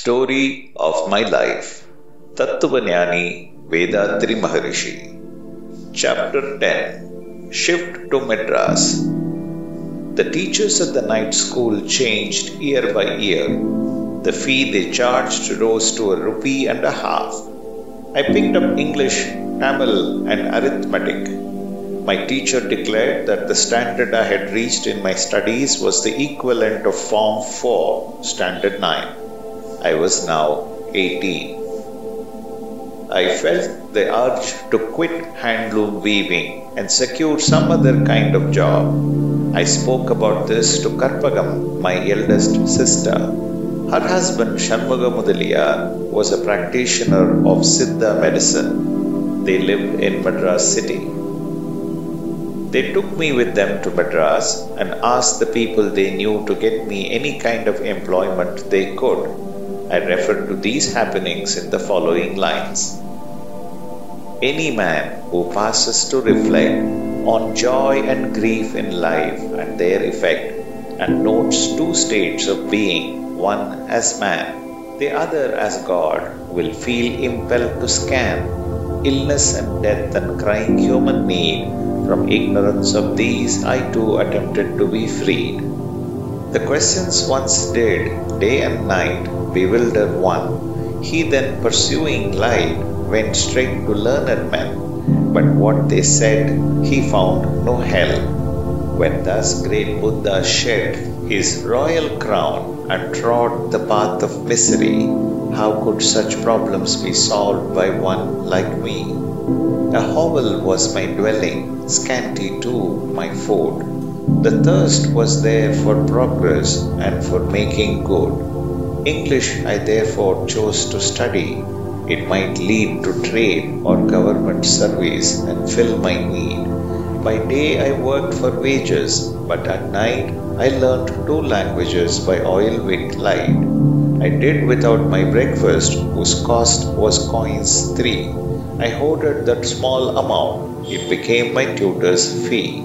story of my life. Tattvanyani Vethathiri Maharishi. Chapter 10 Shift to Madras. The teachers at the night school changed year by year. The fee they charged rose to a rupee and a half. I picked up English, Tamil, and arithmetic. My teacher declared that the standard I had reached in my studies was the equivalent of Form 4, Standard 9. I was now 18. I felt the urge to quit handloom weaving and secure some other kind of job. I spoke about this to Karpagam, my eldest sister. Her husband Shanmuga was a practitioner of Siddha medicine. They lived in Madras city. They took me with them to Madras and asked the people they knew to get me any kind of employment they could. I refer to these happenings in the following lines. Any man who passes to reflect on joy and grief in life and their effect and notes two states of being, one as man, the other as God, will feel impelled to scan illness and death and crying human need. From ignorance of these, I too attempted to be freed. The questions once did, day and night, bewilder one. He then, pursuing light, went straight to learned men, but what they said he found no help. When thus great Buddha shed his royal crown and trod the path of misery, how could such problems be solved by one like me? A hovel was my dwelling, scanty too my food. The thirst was there for progress and for making good. English I therefore chose to study. It might lead to trade or government service and fill my need. By day I worked for wages, but at night I learnt two languages by oil wick light. I did without my breakfast, whose cost was coins three. I hoarded that small amount, it became my tutor's fee.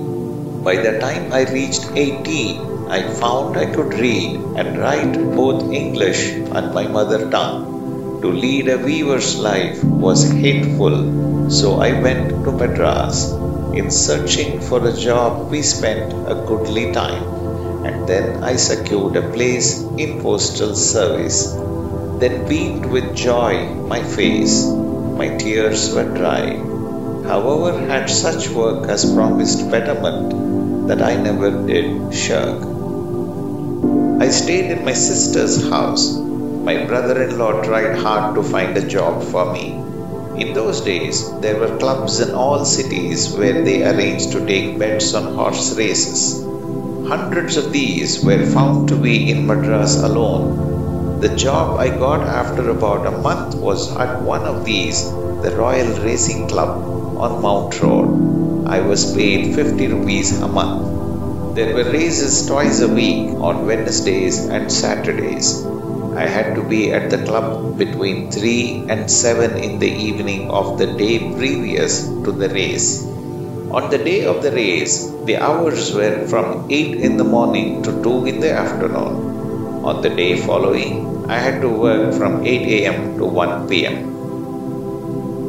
By the time I reached 18, I found I could read and write both English and my mother tongue. To lead a weaver's life was hateful, so I went to Madras. In searching for a job, we spent a goodly time, and then I secured a place in postal service. Then beamed with joy my face, my tears were dry. However, had such work as promised betterment that I never did shirk. I stayed in my sister's house. My brother in law tried hard to find a job for me. In those days, there were clubs in all cities where they arranged to take bets on horse races. Hundreds of these were found to be in Madras alone. The job I got after about a month was at one of these, the Royal Racing Club on Mount Road. I was paid 50 rupees a month. There were races twice a week on Wednesdays and Saturdays. I had to be at the club between 3 and 7 in the evening of the day previous to the race. On the day of the race, the hours were from 8 in the morning to 2 in the afternoon. On the day following, I had to work from 8 am to 1 pm.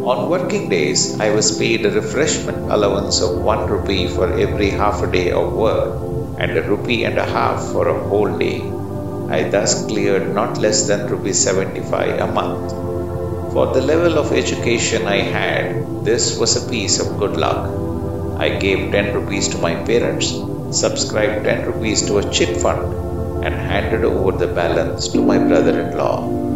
On working days, I was paid a refreshment allowance of 1 rupee for every half a day of work and a rupee and a half for a whole day. I thus cleared not less than rupees 75 a month. For the level of education I had, this was a piece of good luck. I gave 10 rupees to my parents, subscribed 10 rupees to a chit fund, and handed over the balance to my brother in law.